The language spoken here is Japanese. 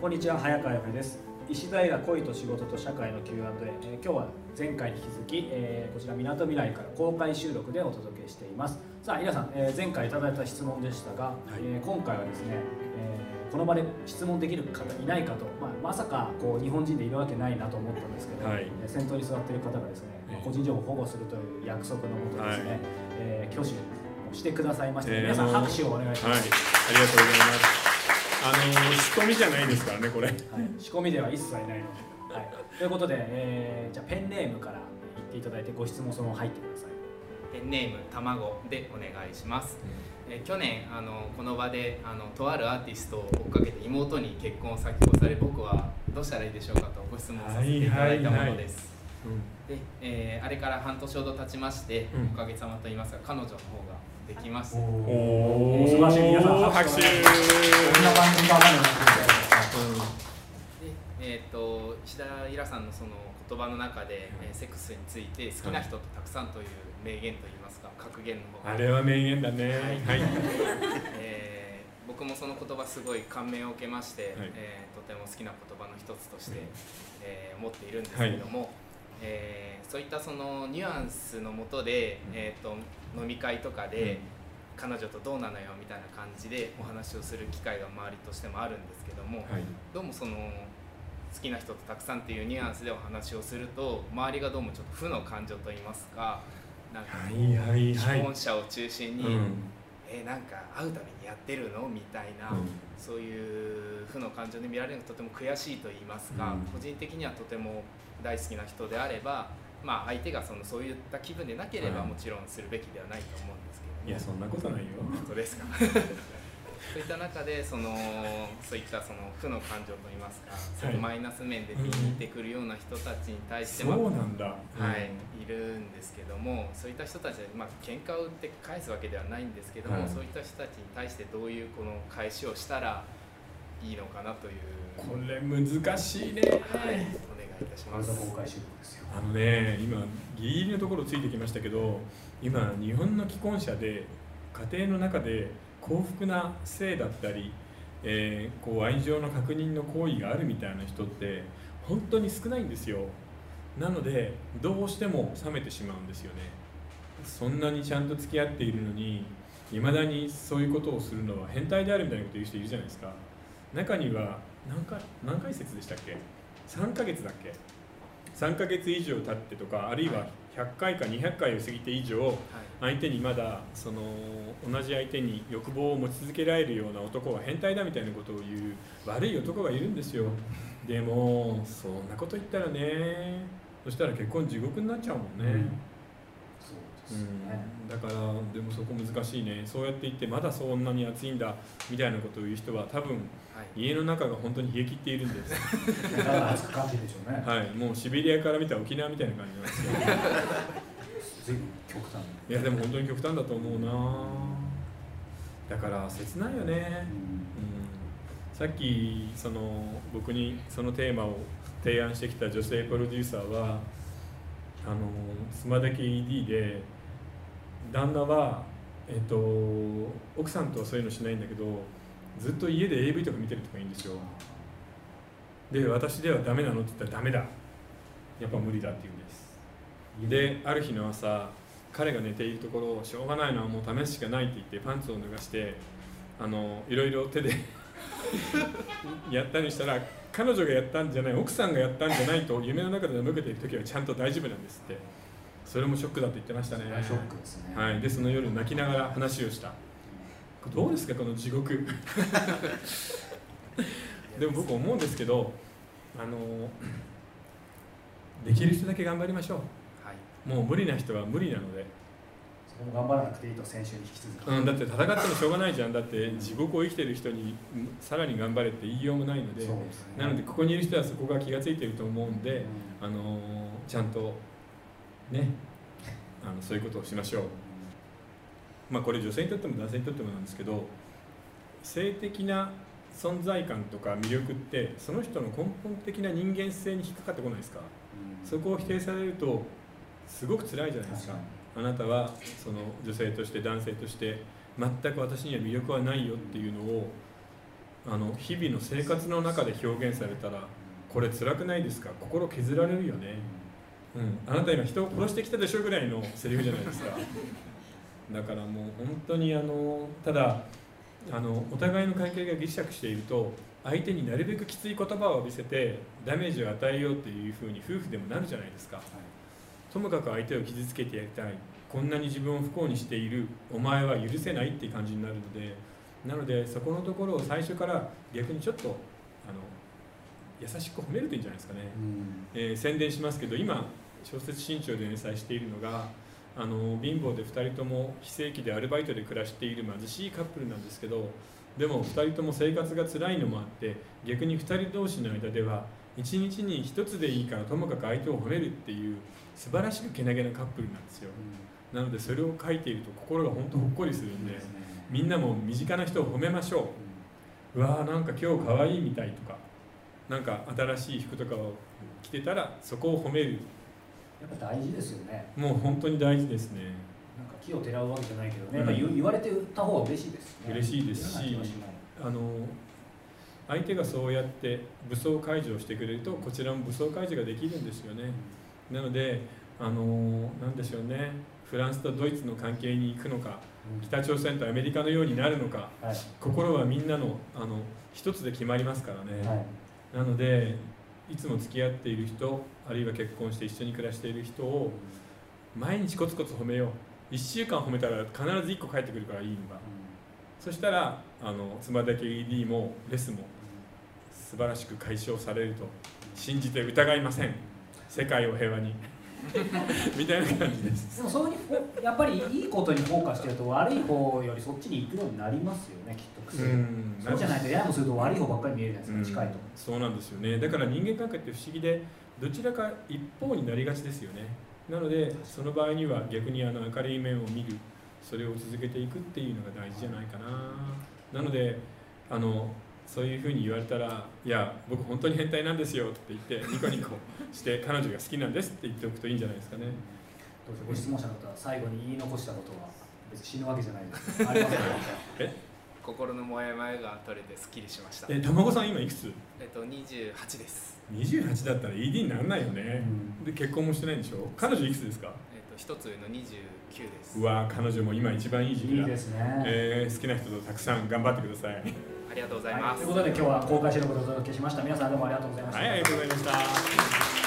こんにちは早川洋平です。石平恋と仕事と社会の Q&A、えー、今日は前回に引き続き、えー、こちらみなとみらいから公開収録でお届けしています。さあ皆さん、えー、前回いただいた質問でしたが、はい、えー、今回はですね、えー、この場で質問できる方いないかと、まあ、まさかこう日本人でいるわけないなと思ったんですけど、はい、先頭に座っている方がですね、えー、個人情報を保護するという約束のもとですね、はい、えー、挙手してくださいまして、えー、皆さん拍手をお願いします、はい、ありがとうございますあの仕込みじゃないですからねこれ、はい、仕込みでは一切ないので、はい、ということで、えー、じゃあペンネームから言っていただいてご質問その入ってください。ペンネームたまごでお願いします、うん、え去年あのこの場であのとあるアーティストを追っかけて妹に結婚を先越され僕はどうしたらいいでしょうかとご質問させていただいたものです、で、えー、あれから半年ほど経ちまして、うん、おかげさまと言いますが彼女の方ができます。おお、素晴らしい皆さん拍手。こんな番組があえっ、ー、と石田イラさんのその言葉の中で、えー、セックスについて好きな人とたくさんという名言といいますか格言の方あれは名言だね。はい。えー、僕もその言葉すごい感銘を受けまして、はい、えー、とても好きな言葉の一つとして、えー、思っているんですけれども。はいえー、そういったそのニュアンスのもとで、えーと、飲み会とかで、彼女とどうなのよみたいな感じでお話をする機会が周りとしてもあるんですけども、はい、どうもその好きな人とたくさんっていうニュアンスでお話をすると周りがどうもちょっと負の感情といいますかなんか既婚者を中心に、うん、えー、なんか会うためにやってるのみたいな、うん、そういう負の感情で見られるのがとても悔しいと言いますか、うん、個人的にはとても大好きな人であれば、まあ、相手がそのそういった気分でなければもちろんするべきではないと思うんですけど、いやそんなことないよ。本当ですか？そういった中でそのそういったその負の感情といいますか、はい、マイナス面で見に行ってくるような人たちに対しても、そうなんだ、はいいるんですけどもそういった人たちはまあ喧嘩を打って返すわけではないんですけども、はい、そういった人たちに対してどういうこの返しをしたらいいのかなという。これ難しいね、はいいたしますあのね今ギリギリのところついてきましたけど今日本の既婚者で家庭の中で幸福な性だったり、えー、こう愛情の確認の行為があるみたいな人って本当に少ないんですよ。なのでどうしても冷めてしまうんですよね。そんなにちゃんと付き合っているのにいまだにそういうことをするのは変態であるみたいなこと言う人いるじゃないですか。中には何回何回説でしたっけ？3ヶ月だっけ？3ヶ月以上経ってとかあるいは100回か200回を過ぎて以上相手にまだその同じ相手に欲望を持ち続けられるような男は変態だみたいなことを言う悪い男がいるんですよ。でもそんなこと言ったらね。そしたら結婚地獄になっちゃうもんね、うんうん、だからでもそこ難しいね。そうやって言ってまだそんなに暑いんだみたいなことを言う人は多分、家の中が本当に冷え切っているんです。暑く感じるでしょうね。はい。もうシベリアから見た沖縄みたいな感じなんですよ。随分極端。いやでも本当に極端だと思うな。だから切ないよね、うん、うん、さっきその僕にそのテーマを提案してきた女性プロデューサーはあのスマダケ ED で旦那は、えっと、奥さんとはそういうのしないんだけどずっと家で AV とか見てるとかいいんですよ。で私ではダメなのって言ったらダメだ。やっぱ無理だって言うんです。である日の朝彼が寝ているところしょうがないのはもう試すしかないって言ってパンツを脱がしてあのいろいろ手で やったりしたら彼女がやったんじゃない奥さんがやったんじゃないと夢の中で向けている時はちゃんと大丈夫なんですって。それもショックだと言ってましたね。ショックですね、はい、でその夜泣きながら話をした。どうですかこの地獄？でも僕思うんですけどあのできる人だけ頑張りましょう、はい、もう無理な人は無理なので。それも頑張らなくていいと先週に引き続き、うん、だって戦ってもしょうがないじゃん。だって地獄を生きてる人にさらに頑張れって言いようもないので、ね、なのでここにいる人はそこが気が付いてると思うんで、うん、あのちゃんとねあのそういうことをしましょう。まあ、これ女性にとっても男性にとってもなんですけど性的な存在感とか魅力ってその人の根本的な人間性に引っかかってこないですか、うん、そこを否定されるとすごく辛いじゃないですか。あなたはその女性として男性として全く私には魅力はないよっていうのをあの日々の生活の中で表現されたらこれ辛くないですか？心削られるよね、うん、あなた今人を殺してきたでしょぐらいのセリフじゃないですか。だからもう本当にあのただあのお互いの関係がぎしゃくしていると相手になるべくきつい言葉を浴びせてダメージを与えようっていうふうに夫婦でもなるじゃないですか、はい、ともかく相手を傷つけてやりたい。こんなに自分を不幸にしている。お前は許せないっていう感じになるので。なのでそこのところを最初から逆にちょっとあの優しく褒めるといいんじゃないですかね、うん、えー、宣伝しますけど今小説新潮で連載しているのがあの貧乏で2人とも非正規でアルバイトで暮らしている貧しいカップルなんですけどでも2人とも生活が辛いのもあって逆に2人同士の間では1日に1つでいいからともかく相手を褒めるっていう素晴らしくけなげなカップルなんですよ、うん、なのでそれを書いていると心が本当ほっこりするんで、みんなも身近な人を褒めましょう、うん、うわーなんか今日かわいいみたいとかなんか新しい服とかを着てたらそこを褒める。やっぱ大事ですよね。もう本当に大事ですね。なんか木をてらうわけじゃないけどね、うん、やっぱ言われてた方が嬉しいですね。嬉しいですしあの相手がそうやって武装解除をしてくれるとこちらも武装解除ができるんですよね、うん、なのであのなんでしょうね。フランスとドイツの関係に行くのか、うん、北朝鮮とアメリカのようになるのか、はい、心はみんなのあの一つで決まりますからね、はい、なのでいつも付き合っている人あるいは結婚して一緒に暮らしている人を毎日コツコツ褒めよう。1週間褒めたら必ず1個返ってくるからいいのが、そしたらあのつまだけ ED もレスも素晴らしく解消されると信じて疑いません。世界を平和に みたいな感じです。でもそういうやっぱりいいことにフォーカスしてると悪い方よりそっちに行くようになりますよねきっと癖そうじゃないとややもすると悪い方ばっかり見えるじゃないですか、近いと。そうなんですよね。だから人間関係って不思議でどちらか一方になりがちですよね。なのでその場合には逆にあの明るい面を見る。それを続けていくっていうのが大事じゃないかな。なのであのそういうふうに言われたら「いや僕本当に変態なんですよ」って言ってニコニコして彼女が好きなんですって言っておくといいんじゃないですかね。どうぞご質問者の方最後に言い残したことは別に死ぬわけじゃないです。ありますえ？心のモヤモヤが取れてすっきりしました。え卵さん今いくつ？えっと28です。28だったら ED にならないよね、うん、で結婚もしてないんでしょ？彼女いくつですか？えっと一つ上の29です。うわ彼女も今一番いい時期だ。いいですね、えー、好きな人とたくさん頑張ってください。ありがとうございます、はい、ということで今日は公開収録でお届けしました。皆さんどうもありがとうございました。はいありがとうございました